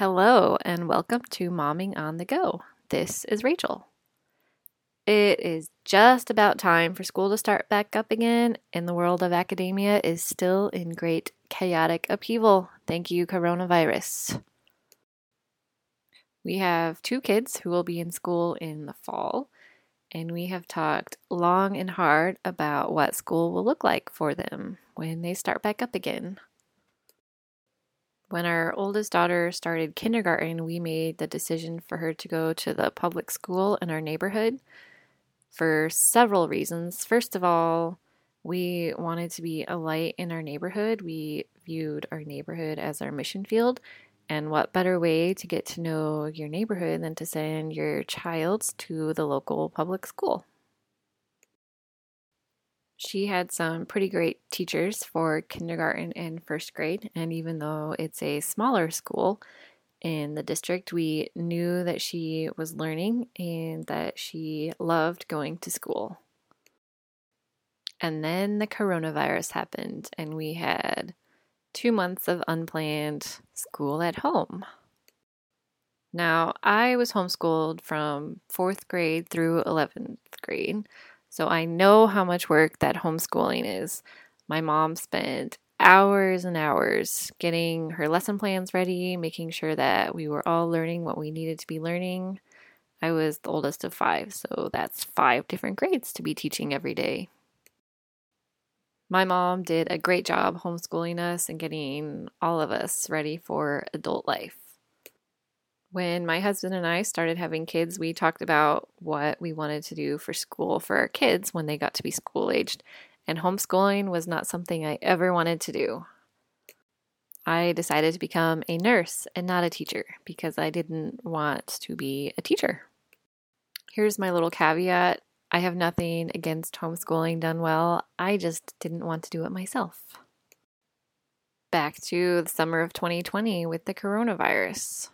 Hello, and welcome to Momming on the Go. This is Rachel. It is just about time for school to start back up again, and the world of academia is still in great chaotic upheaval. Thank you, coronavirus. We have two kids who will be in school in the fall, and we have talked long and hard about what school will look like for them when they start back up again. When our oldest daughter started kindergarten, we made the decision for her to go to the public school in our neighborhood for several reasons. First of all, we wanted to be a light in our neighborhood. We viewed our neighborhood as our mission field. And what better way to get to know your neighborhood than to send your child to the local public school? She had some pretty great teachers for kindergarten and first grade, and even though it's a smaller school in the district, we knew that she was learning and that she loved going to school. And then the coronavirus happened, and we had two months of unplanned school at home. Now, I was homeschooled from fourth grade through 11th grade, so I know how much work that homeschooling is. My mom spent hours and hours getting her lesson plans ready, making sure that we were all learning what we needed to be learning. I was the oldest of five, so that's five different grades to be teaching every day. My mom did a great job homeschooling us and getting all of us ready for adult life. When my husband and I started having kids, we talked about what we wanted to do for school for our kids when they got to be school aged, and homeschooling was not something I ever wanted to do. I decided to become a nurse and not a teacher because I didn't want to be a teacher. Here's my little caveat I have nothing against homeschooling done well, I just didn't want to do it myself. Back to the summer of 2020 with the coronavirus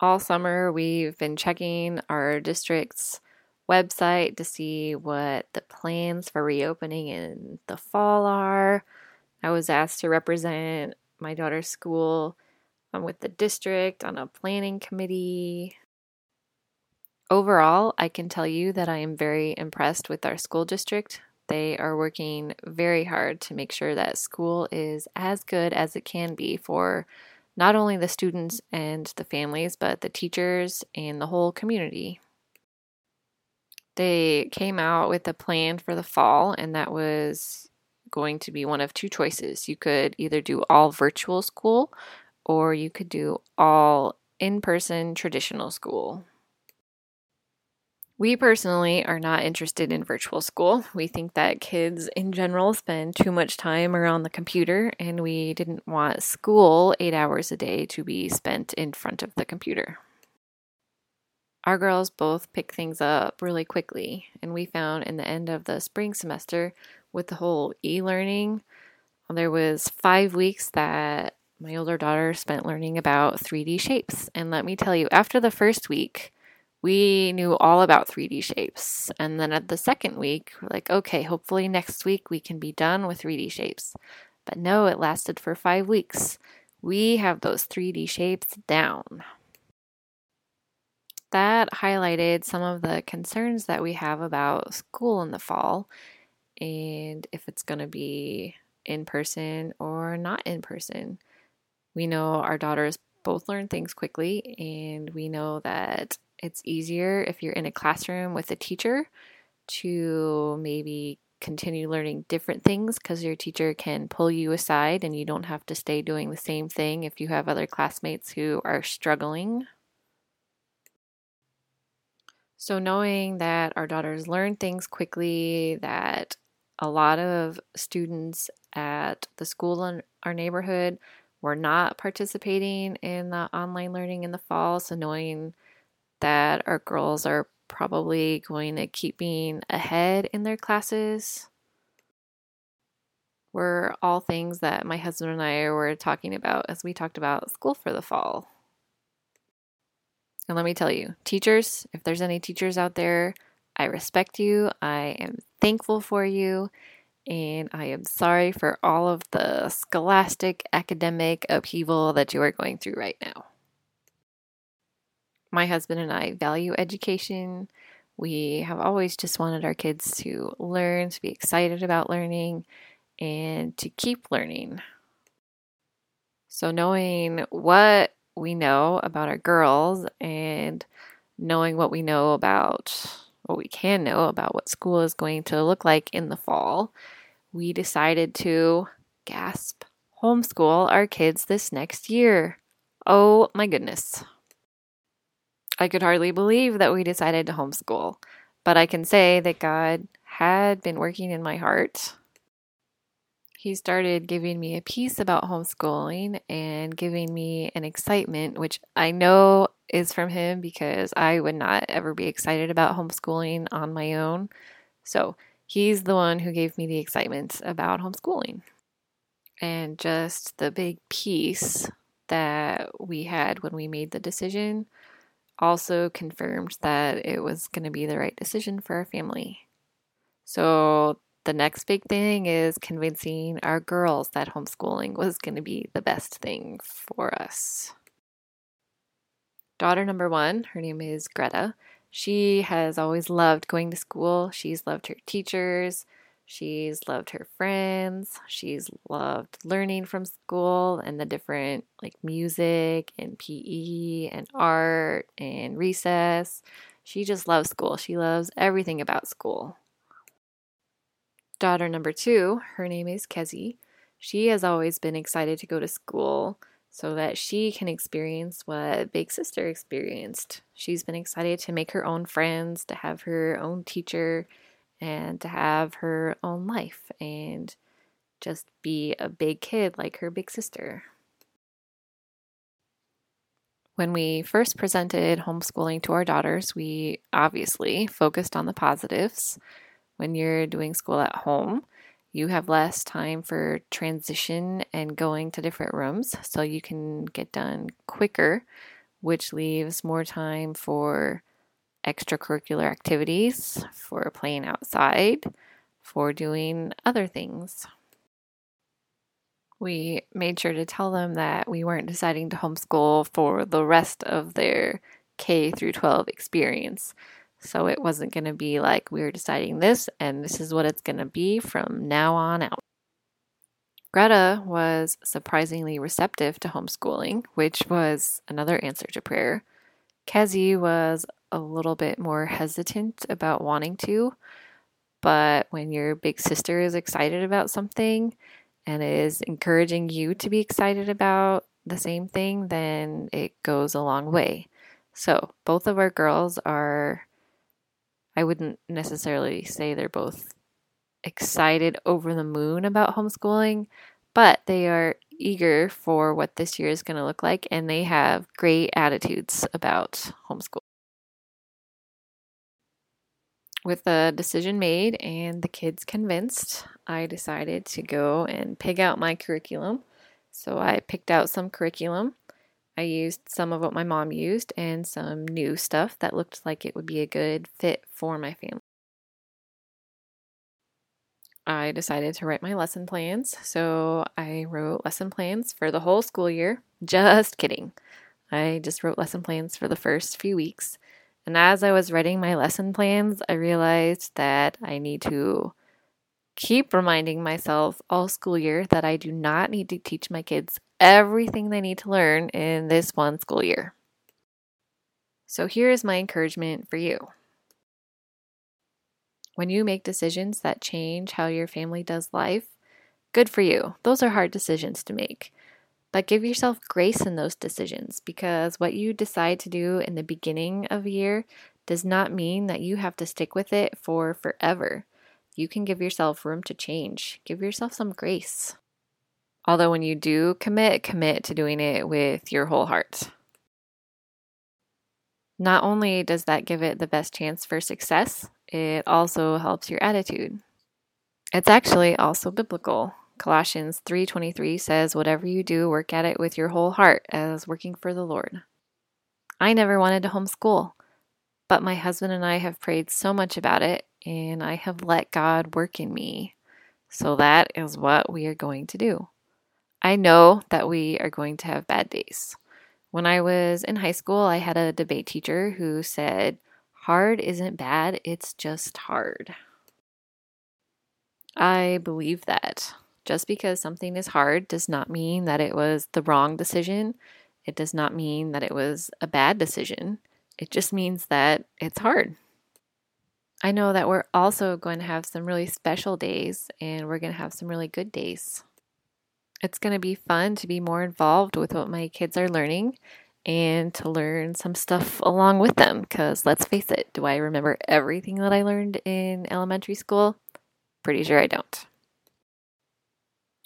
all summer we've been checking our district's website to see what the plans for reopening in the fall are. I was asked to represent my daughter's school um, with the district on a planning committee. Overall, I can tell you that I am very impressed with our school district. They are working very hard to make sure that school is as good as it can be for not only the students and the families, but the teachers and the whole community. They came out with a plan for the fall, and that was going to be one of two choices. You could either do all virtual school or you could do all in person traditional school. We personally are not interested in virtual school. We think that kids in general spend too much time around the computer, and we didn't want school eight hours a day to be spent in front of the computer. Our girls both pick things up really quickly, and we found in the end of the spring semester with the whole e learning, there was five weeks that my older daughter spent learning about 3D shapes. And let me tell you, after the first week, we knew all about 3D shapes. And then at the second week, we're like, okay, hopefully next week we can be done with 3D shapes. But no, it lasted for five weeks. We have those 3D shapes down. That highlighted some of the concerns that we have about school in the fall and if it's going to be in person or not in person. We know our daughters both learn things quickly, and we know that it's easier if you're in a classroom with a teacher to maybe continue learning different things because your teacher can pull you aside and you don't have to stay doing the same thing if you have other classmates who are struggling. So, knowing that our daughters learn things quickly, that a lot of students at the school in our neighborhood were not participating in the online learning in the fall, so knowing that our girls are probably going to keep being ahead in their classes were all things that my husband and I were talking about as we talked about school for the fall. And let me tell you, teachers, if there's any teachers out there, I respect you. I am thankful for you. and I am sorry for all of the scholastic academic upheaval that you are going through right now. My husband and I value education. We have always just wanted our kids to learn, to be excited about learning, and to keep learning. So, knowing what we know about our girls and knowing what we know about what we can know about what school is going to look like in the fall, we decided to gasp homeschool our kids this next year. Oh my goodness. I could hardly believe that we decided to homeschool, but I can say that God had been working in my heart he started giving me a peace about homeschooling and giving me an excitement, which I know is from him because I would not ever be excited about homeschooling on my own. So he's the one who gave me the excitement about homeschooling. And just the big peace that we had when we made the decision also confirmed that it was going to be the right decision for our family. So the next big thing is convincing our girls that homeschooling was going to be the best thing for us. Daughter number one, her name is Greta. She has always loved going to school. She's loved her teachers. She's loved her friends. She's loved learning from school and the different like music and PE and art and recess. She just loves school. She loves everything about school. Daughter number two, her name is Kezi. She has always been excited to go to school so that she can experience what Big Sister experienced. She's been excited to make her own friends, to have her own teacher, and to have her own life and just be a big kid like her big sister. When we first presented homeschooling to our daughters, we obviously focused on the positives when you're doing school at home, you have less time for transition and going to different rooms, so you can get done quicker, which leaves more time for extracurricular activities, for playing outside, for doing other things. We made sure to tell them that we weren't deciding to homeschool for the rest of their K through 12 experience. So it wasn't going to be like we were deciding this and this is what it's going to be from now on out. Greta was surprisingly receptive to homeschooling, which was another answer to prayer. Kezi was a little bit more hesitant about wanting to, but when your big sister is excited about something and is encouraging you to be excited about the same thing, then it goes a long way. So, both of our girls are I wouldn't necessarily say they're both excited over the moon about homeschooling, but they are eager for what this year is going to look like and they have great attitudes about homeschool. With the decision made and the kids convinced, I decided to go and pig out my curriculum. So I picked out some curriculum I used some of what my mom used and some new stuff that looked like it would be a good fit for my family. I decided to write my lesson plans, so I wrote lesson plans for the whole school year. Just kidding. I just wrote lesson plans for the first few weeks. And as I was writing my lesson plans, I realized that I need to keep reminding myself all school year that I do not need to teach my kids everything they need to learn in this one school year. So, here is my encouragement for you. When you make decisions that change how your family does life, good for you. Those are hard decisions to make. But give yourself grace in those decisions because what you decide to do in the beginning of a year does not mean that you have to stick with it for forever. You can give yourself room to change, give yourself some grace. Although, when you do commit, commit to doing it with your whole heart. Not only does that give it the best chance for success, it also helps your attitude. It's actually also biblical. Colossians 3:23 says, "Whatever you do, work at it with your whole heart as working for the Lord." I never wanted to homeschool, but my husband and I have prayed so much about it, and I have let God work in me So that is what we are going to do. I know that we are going to have bad days. When I was in high school, I had a debate teacher who said, Hard isn't bad, it's just hard. I believe that. Just because something is hard does not mean that it was the wrong decision. It does not mean that it was a bad decision. It just means that it's hard. I know that we're also going to have some really special days and we're going to have some really good days. It's going to be fun to be more involved with what my kids are learning and to learn some stuff along with them. Because let's face it, do I remember everything that I learned in elementary school? Pretty sure I don't.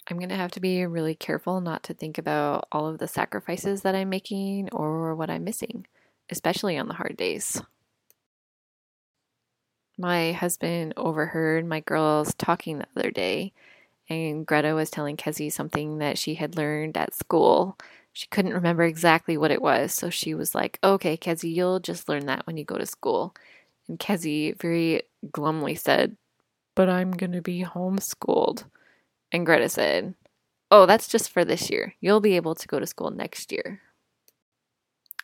I'm going to have to be really careful not to think about all of the sacrifices that I'm making or what I'm missing, especially on the hard days. My husband overheard my girls talking the other day, and Greta was telling Kezzy something that she had learned at school. She couldn't remember exactly what it was, so she was like, Okay, Kezzy, you'll just learn that when you go to school. And Kezzy very glumly said, But I'm going to be homeschooled. And Greta said, Oh, that's just for this year. You'll be able to go to school next year.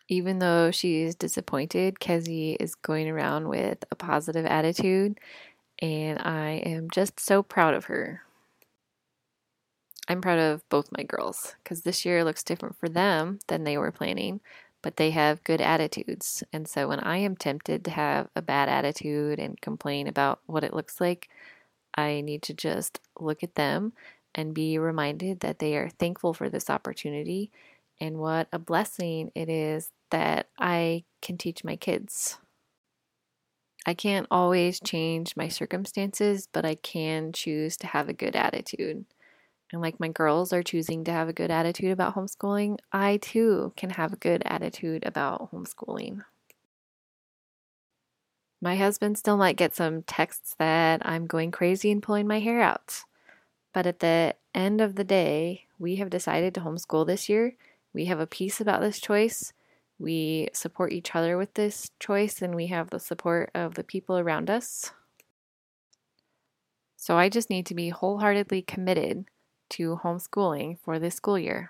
Even though she's disappointed, Kezzy is going around with a positive attitude, and I am just so proud of her. I'm proud of both my girls because this year looks different for them than they were planning, but they have good attitudes. And so when I am tempted to have a bad attitude and complain about what it looks like, I need to just look at them and be reminded that they are thankful for this opportunity and what a blessing it is that I can teach my kids. I can't always change my circumstances, but I can choose to have a good attitude. And like my girls are choosing to have a good attitude about homeschooling, I too can have a good attitude about homeschooling. My husband still might get some texts that I'm going crazy and pulling my hair out. But at the end of the day, we have decided to homeschool this year. We have a peace about this choice. We support each other with this choice, and we have the support of the people around us. So I just need to be wholeheartedly committed to homeschooling for this school year.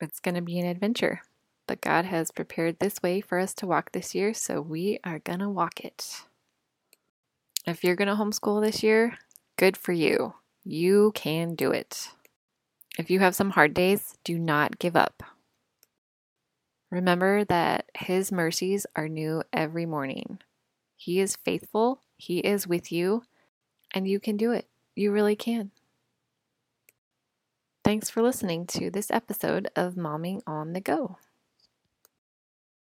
It's going to be an adventure, but God has prepared this way for us to walk this year, so we are going to walk it. If you're going to homeschool this year, good for you. You can do it. If you have some hard days, do not give up. Remember that His mercies are new every morning. He is faithful, He is with you, and you can do it. You really can. Thanks for listening to this episode of Momming on the Go.